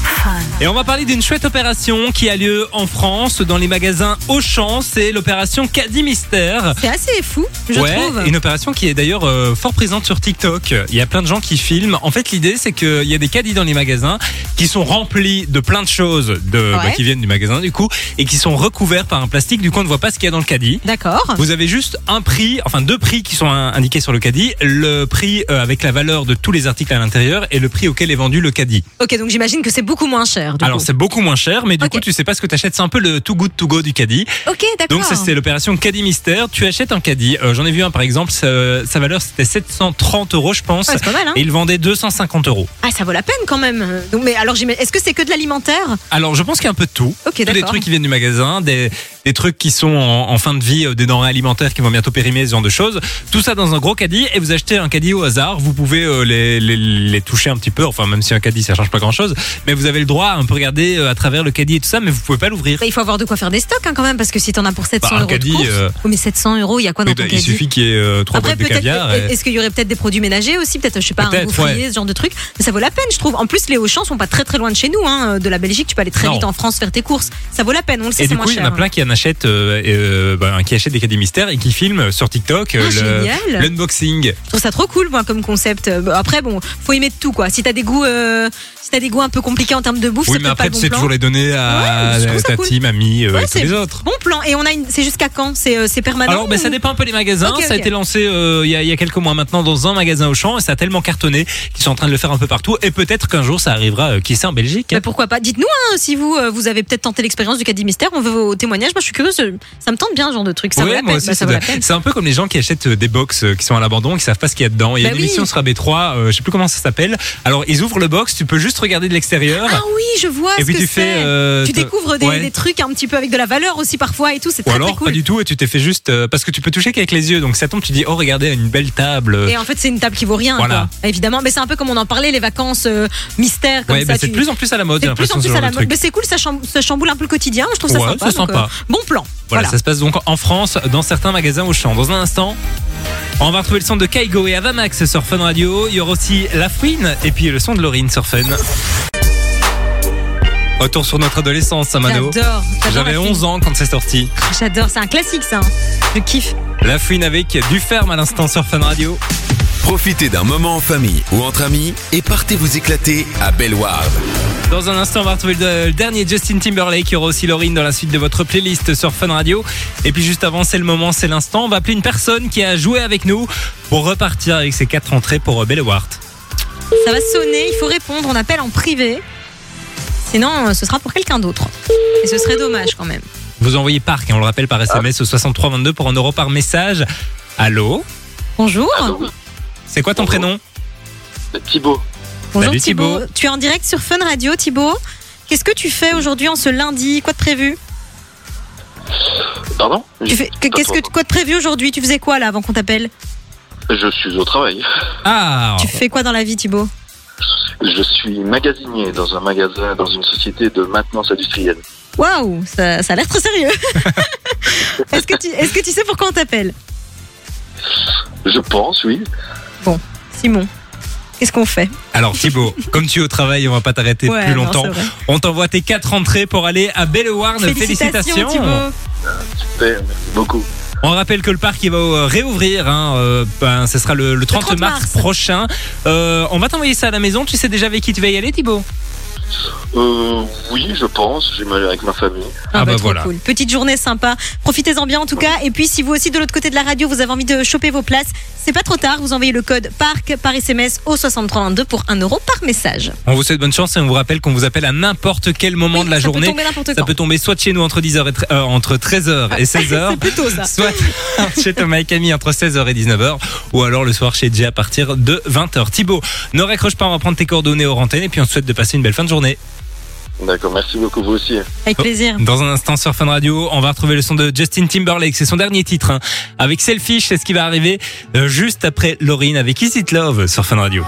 Et on va parler d'une chouette opération qui a lieu en France dans les magasins Auchan. C'est l'opération Caddy Mystère. C'est assez fou, je ouais, trouve. une opération qui est d'ailleurs euh, fort présente sur TikTok. Il y a plein de gens qui filment. En fait, l'idée, c'est qu'il y a des caddies dans les magasins qui sont remplis de plein de choses de, bah, qui viennent du magasin, du coup, et qui sont recouverts par un plastique. Du coup, on ne voit pas ce qu'il y a dans le caddie. D'accord. Vous avez juste un prix, enfin deux prix qui sont in- indiqués sur le caddie. Le prix euh, avec la valeur de tous les articles à l'intérieur et le prix auquel est vendu le caddie. Ok, donc j'imagine que c'est beaucoup moins cher. Du Alors, coup. c'est beaucoup moins cher, mais du Ok. coup, tu sais pas ce que tu achètes. C'est un peu le too good to go du caddie. Ok, d'accord. Donc ça c'est l'opération caddie mystère. Tu achètes un caddie. Euh, J'en ai vu un par exemple. Sa, sa valeur c'était 730 euros je pense. Ouais, c'est pas mal, hein. Et il vendait 250 euros. Ah, ça vaut la peine quand même. Donc, mais alors, j'imagine- est-ce que c'est que de l'alimentaire? Alors je pense qu'il y a un peu de tout. Ok, Tous des d'accord. trucs qui viennent du magasin, des, des trucs qui sont en, en fin de vie, euh, des denrées alimentaires qui vont bientôt périmer, ce genre de choses. Tout ça dans un gros caddie et vous achetez un caddie au hasard. Vous pouvez euh, les, les, les toucher un petit peu. Enfin même si un caddie ça change pas grand chose, mais vous avez le droit à un peu regarder euh, à travers le caddie et tout ça, mais vous pouvez pas l'ouvrir. Bah, Il faut avoir de quoi faire des stocks hein, quand même, parce que si t'en as pour 700 Bah, un euros de caddie, course- euh, Oui, mais 700 euros, il y a quoi dans ton bah, il caddie suffit qu'il y ait euh, trois Après, boîtes de peut-être, caviar. et- est-ce qu'il y aurait peut-être des produits ménagers aussi Peut-être, je sais pas, un Peut-être, gaufrier, ouais. ce genre de truc. Mais ça vaut la peine, je trouve. En plus, les Auchan sont pas très très loin de chez nous. Hein. De la Belgique, tu peux aller très Non. vite en France faire tes courses. Ça vaut la peine, on le sait, Et c'est du moins coup, il y en a plein qui en achètent, euh, euh, bah, qui achètent des caddies mystères et qui filment sur TikTok euh, Ah, le- l'unboxing. Je trouve ça trop cool, moi, comme concept. Euh, bah, Après, bon, faut aimer de tout, quoi. Si t'as des goûts, euh, si t'as des goûts un peu compliqués en termes de bouffe, Oui, c'est mais pas après, le bon plan. toujours les donner à Ouais, je trouve ça tati, cool. mamie euh, Ouais, et tous c'est les autres. Bon plan. Et on a une. C'est jusqu'à quand? C'est euh, c'est permanent Alors, ben, ça ou- dépend un peu des magasins. Ok, Ça a ok. été lancé euh, il y, a, il y a quelques mois maintenant dans un magasin au champ et ça a tellement cartonné qu'ils sont en train de le faire un peu partout. Et peut-être qu'un jour ça arrivera, euh, qui sait, en Belgique. Bah, pourquoi pas? Dites-nous hein, si vous euh, vous avez peut-être tenté l'expérience du caddie mystère. On veut vos témoignages. Moi, je suis curieuse. Ça me tente bien ce genre de truc. Ça vaut Ouais, la moi peine. aussi, Bah, ça c'est vaut la de- peine. c'est un peu comme les gens qui achètent euh, des box euh, qui sont à l'abandon, qui savent pas ce qu'il y a dedans. Il y a Bah une oui. émission sur AB3, euh, je sais plus comment ça s'appelle. Alors ils ouvrent le box, tu peux juste regarder de l'extérieur. Ah oui, je vois et ce puis que tu fais. euh, tu découvres des, ouais. des trucs un petit peu avec de la valeur aussi parfois et tout. C'est très alors très cool. pas du tout et tu t'es fait juste euh, parce que tu peux toucher qu'avec les yeux donc ça tombe tu dis oh regardez une belle table Et en fait, c'est une table qui vaut rien. Voilà. quoi. Évidemment, mais c'est un peu comme on en parlait, les vacances mystères comme ouais ça. bah, c'est de plus en plus à la mode c'est plus en plus à la de mode. Mais c'est cool, ça, chamb- ça chamboule un peu le quotidien. Je trouve ça sympa. Bon plan. voilà, Voilà. ça se passe donc en France dans certains magasins au champ dans un instant on va retrouver le son de Kaigo et Avamax sur Fun Radio il y aura aussi La Fouine et puis le son de Laurine sur Fun Retour sur notre adolescence, Samano. J'adore. j'adore J'avais la 11 ans quand c'est sorti. J'adore. C'est un classique, ça. hein. Je kiffe. La Fouine avec du ferme à l'instant sur Fun Radio. Profitez d'un moment en famille ou entre amis et partez vous éclater à Bellewaerde. Dans un instant, on va retrouver le, dernier Justin Timberlake. Il y aura aussi Laurine dans la suite de votre playlist sur Fun Radio. Et puis juste avant, c'est le moment, c'est l'instant. On va appeler une personne qui a joué avec nous pour repartir avec ses quatre entrées pour Bellewart. Ça va sonner, il faut répondre. On appelle en privé. Sinon, euh, ce sera pour quelqu'un d'autre. Et ce serait dommage quand même. Vous envoyez Parc, on le rappelle par SMS au 6322 pour un euro par message. Allô? Bonjour. C'est quoi ton prénom? Thibaut, Bonjour Salut, Thibaut. Thibaut. Tu es en direct sur Fun Radio, Thibaut. Qu'est-ce que tu fais aujourd'hui en ce lundi? Quoi de prévu? Pardon? Tu fais, que- Qu'est-ce que quoi de prévu aujourd'hui? Tu faisais quoi là avant qu'on t'appelle? Je suis au travail. Ah Tu fais quoi dans la vie, Thibaut? Je suis magasinier dans un magasin, dans une société de maintenance industrielle. Waouh, ça, ça a l'air très sérieux. est-ce que tu est-ce que tu sais pourquoi on t'appelle? Je pense, oui. Simon, qu'est-ce qu'on fait Alors Thibaut, comme tu es au travail, on va pas t'arrêter Ouais, plus longtemps. On t'envoie tes quatre entrées pour aller à Belleward. Félicitations, Thibaut. Super, merci beaucoup. On rappelle que le parc il va réouvrir. Hein, euh, ben, ce sera le, le 30, 30 mars, mars. prochain. Euh, on va t'envoyer ça à la maison. Tu sais déjà avec qui tu vas y aller, Thibaut? Euh, oui, je pense. J'ai mal avec ma famille. Ah bah trop voilà. cool. Petite journée sympa. Profitez-en bien en tout cas. Et puis si vous aussi de l'autre côté de la radio, vous avez envie de choper vos places, c'est pas trop tard. Vous envoyez le code PARC par SMS au 6322 pour 1 euro par message. On vous souhaite bonne chance et on vous rappelle qu'on vous appelle à n'importe quel moment Oui, de la ça journée. Peut tomber n'importe Ça quand. peut tomber soit chez nous entre 10h et euh, entre 13h et 16h, C'est plutôt ça. soit chez Thomas et Camille entre 16h et 19h, ou alors le soir chez Jay à partir de 20h. Thibaut, ne raccroche pas, on va prendre tes coordonnées aux antennes et puis on te souhaite de passer une belle fin de journée. D'accord, merci beaucoup, vous aussi. Avec plaisir. Dans un instant sur Fun Radio, on va retrouver le son de Justin Timberlake, c'est son dernier titre. hein. Avec Selfish, c'est ce qui va arriver euh, juste après Laurine avec Is It Love sur Fun Radio.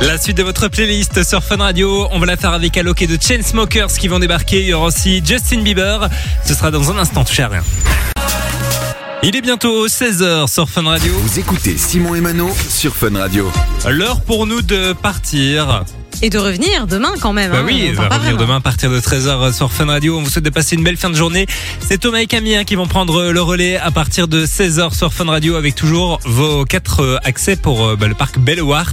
La suite de votre playlist sur Fun Radio, on va la faire avec Alok et de Chainsmokers qui vont débarquer. Il y aura aussi Justin Bieber. Ce sera dans un instant, touchez à rien. Il est bientôt 16h sur Fun Radio. Vous écoutez Simon et Mano sur Fun Radio. L'heure pour nous de partir. Et de revenir demain quand même. Bah hein, oui, on va revenir vraiment. demain à partir de 13h sur Fun Radio. On vous souhaite de passer une belle fin de journée. C'est Thomas et Camille hein, qui vont prendre le relais à partir de 16h sur Fun Radio avec toujours vos quatre euh, accès pour euh, bah, le parc Bellewart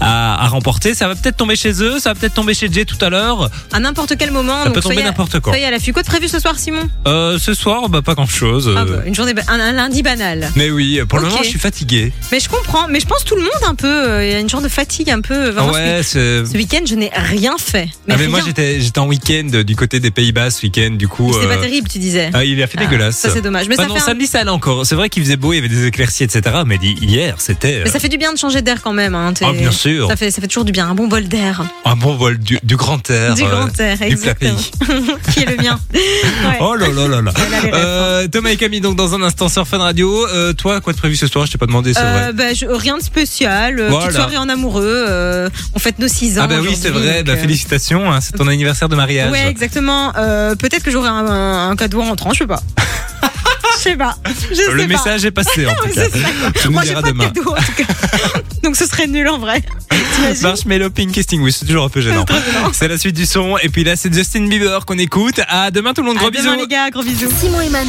à, à remporter. Ça va peut-être tomber chez eux, ça va peut-être tomber chez Jay tout à l'heure. À n'importe quel moment. Ça donc peut tomber n'importe quand. Soyez à l'affût. Quoi de prévu ce soir, Simon? Euh, ce soir, bah pas grand chose. Ah bah, Une journée, un, un lundi banal. Mais oui, pour le moment, je suis fatigué. Mais je comprends. Mais je pense tout le monde un peu. euh, Il y a une genre de fatigue un peu. Vraiment, ouais, c'est. Week-end, je n'ai rien fait. Mais, Ah, mais moi j'étais j'étais en week-end du côté des Pays-Bas ce week-end du coup. C'est euh, pas terrible, tu disais. ah, il a fait Ah, dégueulasse. Ça, c'est dommage. Mais, ça non, fait un- samedi ça allait encore. C'est vrai qu'il faisait beau, il y avait des éclaircies, etc. Mais hier c'était euh, mais ça fait du bien de changer d'air quand même. hein, Ah, bien sûr. Ça fait, ça fait toujours du bien. Un bon bol d'air. un bon vol du, du grand air. Du euh, grand air, du exactement. plat Qui est le mien. Ouais. Oh là là là là. Euh, Thomas et Camille donc dans un instant sur Fun Radio. Euh, toi quoi de prévu ce soir? Je t'ai pas demandé c'est Euh, vrai. bah, je- rien de spécial. Euh, Voilà. Petite soirée en amoureux. euh, on fête nos 6 ans. Ah bah oui c'est vrai. donc, Bah, euh, félicitations. hein, c'est ton anniversaire de mariage. Ouais, exactement. Euh, Peut-être que j'aurai un, un- un cadeau en rentrant, je sais pas. Je sais pas. Je sais Le pas. message est passé en tout cas. nous Moi, j'ai diras pas de demain. cadeau en tout cas. Donc ce serait nul en vrai. Marshmallow Pink Casting, oui, c'est toujours un peu gênant. C'est la suite du son. Et puis là, c'est Justin Bieber qu'on écoute. À demain, tout le monde. Gros À demain, bisous. les gars, gros bisous. Simon et Mano.